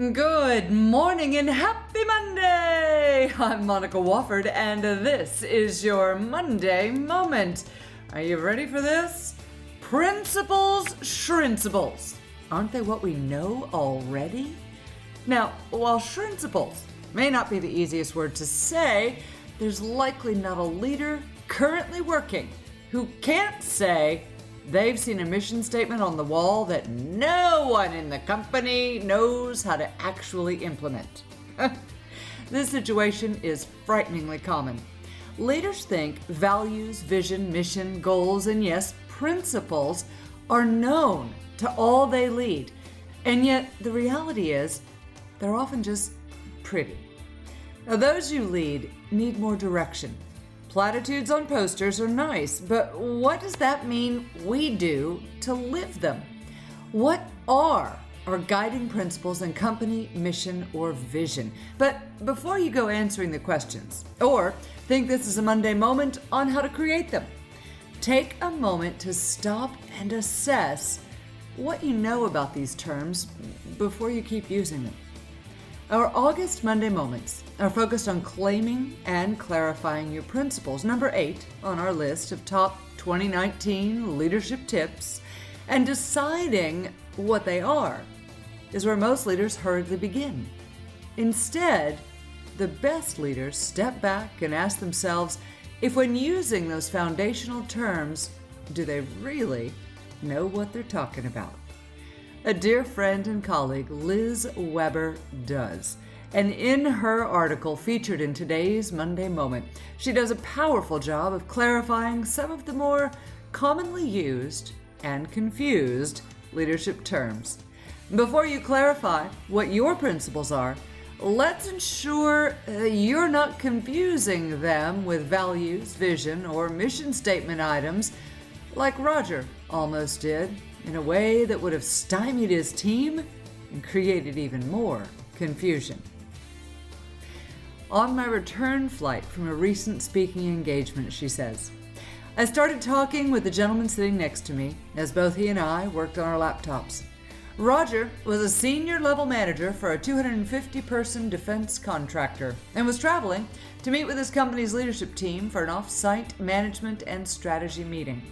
Good morning and happy Monday! I'm Monica Wofford, and this is your Monday Moment. Are you ready for this? Principles shrincibles. Aren't they what we know already? Now, while shrincibles may not be the easiest word to say, there's likely not a leader currently working who can't say they've seen a mission statement on the wall that no one in the company knows how to actually implement. this situation is frighteningly common. Leaders think values, vision, mission, goals, and yes, principles are known to all they lead. And yet, the reality is, they're often just pretty. Now, those you lead need more direction. Platitudes on posters are nice, but what does that mean we do to live them? What are our guiding principles and company, mission, or vision? But before you go answering the questions, or think this is a Monday moment on how to create them, take a moment to stop and assess what you know about these terms before you keep using them. Our August Monday moments are focused on claiming and clarifying your principles. Number eight on our list of top 2019 leadership tips and deciding what they are is where most leaders hurriedly begin. Instead, the best leaders step back and ask themselves if, when using those foundational terms, do they really know what they're talking about? A dear friend and colleague, Liz Weber, does. And in her article featured in today's Monday Moment, she does a powerful job of clarifying some of the more commonly used and confused leadership terms. Before you clarify what your principles are, let's ensure uh, you're not confusing them with values, vision, or mission statement items like Roger almost did in a way that would have stymied his team and created even more confusion. On my return flight from a recent speaking engagement, she says, I started talking with the gentleman sitting next to me as both he and I worked on our laptops. Roger was a senior level manager for a 250 person defense contractor and was traveling to meet with his company's leadership team for an off site management and strategy meeting.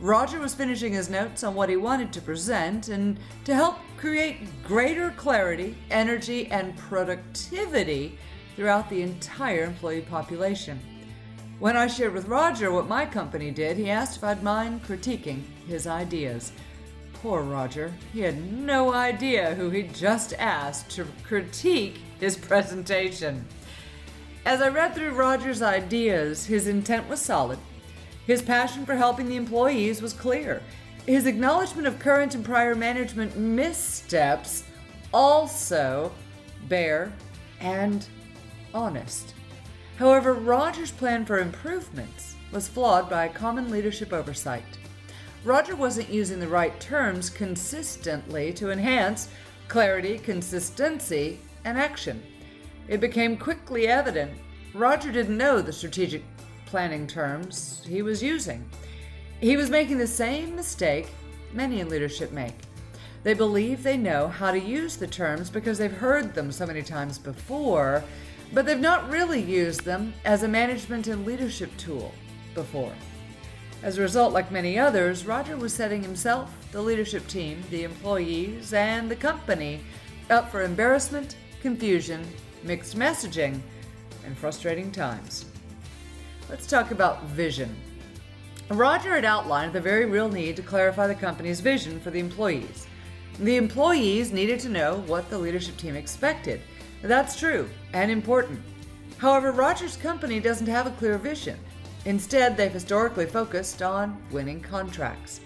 Roger was finishing his notes on what he wanted to present, and to help create greater clarity, energy, and productivity throughout the entire employee population. When I shared with Roger what my company did, he asked if I'd mind critiquing his ideas. Poor Roger, he had no idea who he'd just asked to critique his presentation. As I read through Roger's ideas, his intent was solid his passion for helping the employees was clear. His acknowledgement of current and prior management missteps also bare and honest. However, Roger's plan for improvements was flawed by common leadership oversight. Roger wasn't using the right terms consistently to enhance clarity, consistency, and action. It became quickly evident Roger didn't know the strategic planning terms he was using. He was making the same mistake many in leadership make. They believe they know how to use the terms because they've heard them so many times before, but they've not really used them as a management and leadership tool before. As a result, like many others, Roger was setting himself, the leadership team, the employees, and the company up for embarrassment, confusion, mixed messaging, and frustrating times. Let's talk about vision. Roger had outlined the very real need to clarify the company's vision for the employees. The employees needed to know what the leadership team expected. That's true and important. However, Roger's company doesn't have a clear vision. Instead, they've historically focused on winning contracts.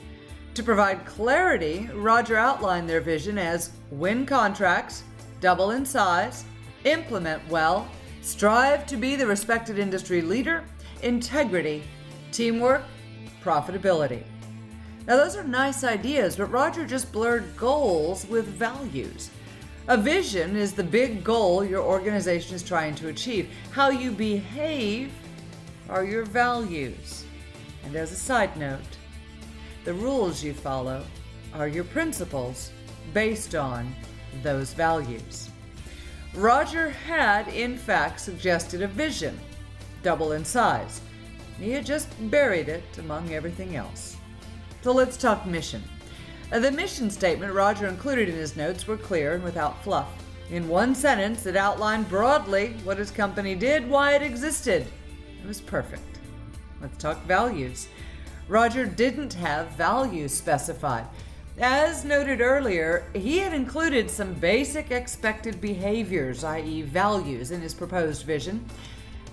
To provide clarity, Roger outlined their vision as win contracts, double in size, implement well, strive to be the respected industry leader, integrity, teamwork, profitability. Now, those are nice ideas, but Roger just blurred goals with values. A vision is the big goal your organization is trying to achieve. How you behave are your values. And as a side note, the rules you follow are your principles based on those values. Roger had, in fact, suggested a vision, double in size. He had just buried it among everything else. So let's talk mission. Uh, the mission statement Roger included in his notes were clear and without fluff. In one sentence, it outlined broadly what his company did, why it existed. It was perfect. Let's talk values. Roger didn't have values specified. As noted earlier, he had included some basic expected behaviors, i.e., values, in his proposed vision.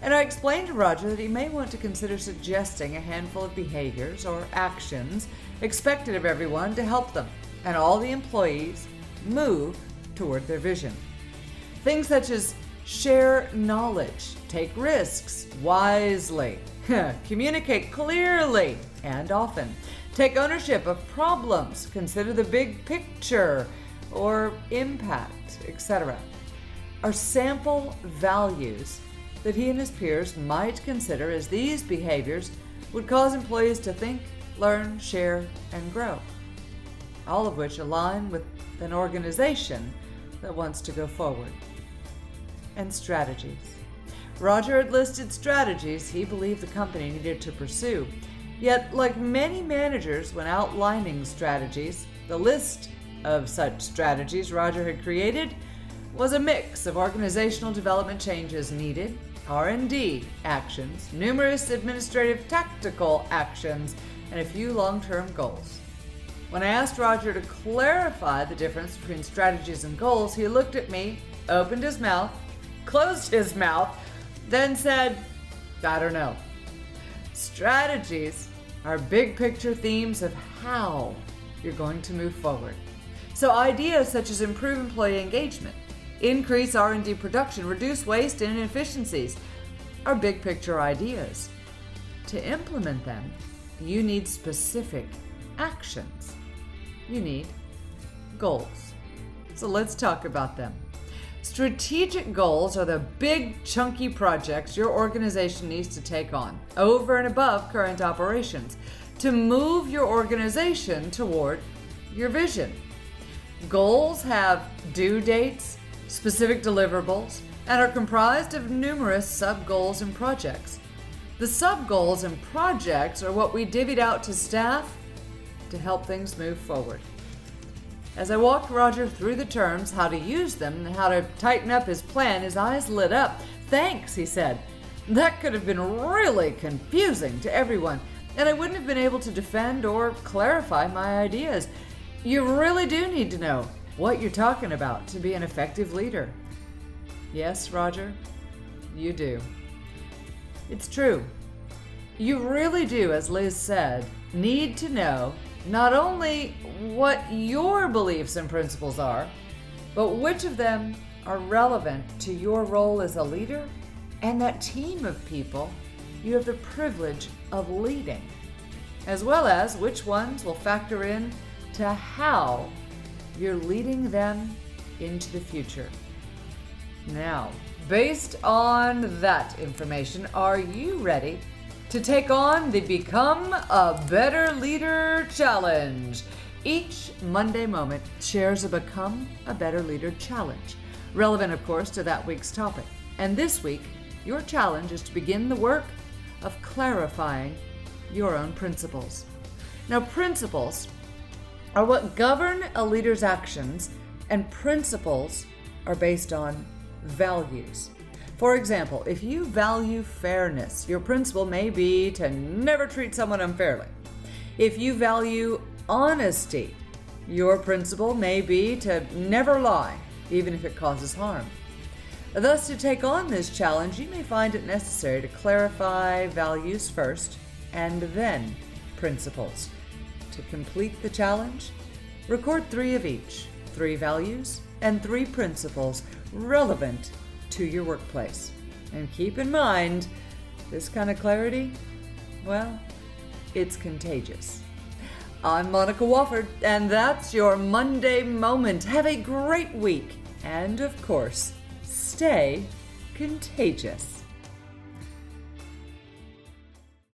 And I explained to Roger that he may want to consider suggesting a handful of behaviors or actions expected of everyone to help them and all the employees move toward their vision. Things such as share knowledge, take risks wisely, communicate clearly and often Take ownership of problems, consider the big picture or impact, etc. Are sample values that he and his peers might consider as these behaviors would cause employees to think, learn, share, and grow. All of which align with an organization that wants to go forward. And strategies. Roger had listed strategies he believed the company needed to pursue Yet, like many managers when outlining strategies, the list of such strategies Roger had created was a mix of organizational development changes needed, R&D actions, numerous administrative tactical actions, and a few long-term goals. When I asked Roger to clarify the difference between strategies and goals, he looked at me, opened his mouth, closed his mouth, then said, I don't know. Strategies are big picture themes of how you're going to move forward. So ideas such as improve employee engagement, increase R&D production, reduce waste and inefficiencies are big picture ideas. To implement them, you need specific actions. You need goals. So let's talk about them. Strategic goals are the big, chunky projects your organization needs to take on, over and above current operations, to move your organization toward your vision. Goals have due dates, specific deliverables, and are comprised of numerous sub goals and projects. The sub goals and projects are what we divvied out to staff to help things move forward. As I walked Roger through the terms, how to use them, and how to tighten up his plan, his eyes lit up. Thanks, he said. That could have been really confusing to everyone, and I wouldn't have been able to defend or clarify my ideas. You really do need to know what you're talking about to be an effective leader. Yes, Roger, you do. It's true. You really do, as Liz said, need to know not only what your beliefs and principles are, but which of them are relevant to your role as a leader and that team of people you have the privilege of leading, as well as which ones will factor in to how you're leading them into the future. Now, based on that information, are you ready to take on the Become a Better Leader Challenge. Each Monday Moment shares a Become a Better Leader challenge, relevant, of course, to that week's topic. And this week, your challenge is to begin the work of clarifying your own principles. Now, principles are what govern a leader's actions, and principles are based on values. For example, if you value fairness, your principle may be to never treat someone unfairly. If you value honesty, your principle may be to never lie, even if it causes harm. Thus, to take on this challenge, you may find it necessary to clarify values first and then principles. To complete the challenge, record three of each three values and three principles relevant to your workplace. And keep in mind, this kind of clarity, well, it's contagious. I'm Monica Wofford, and that's your Monday Moment. Have a great week, and of course, stay contagious.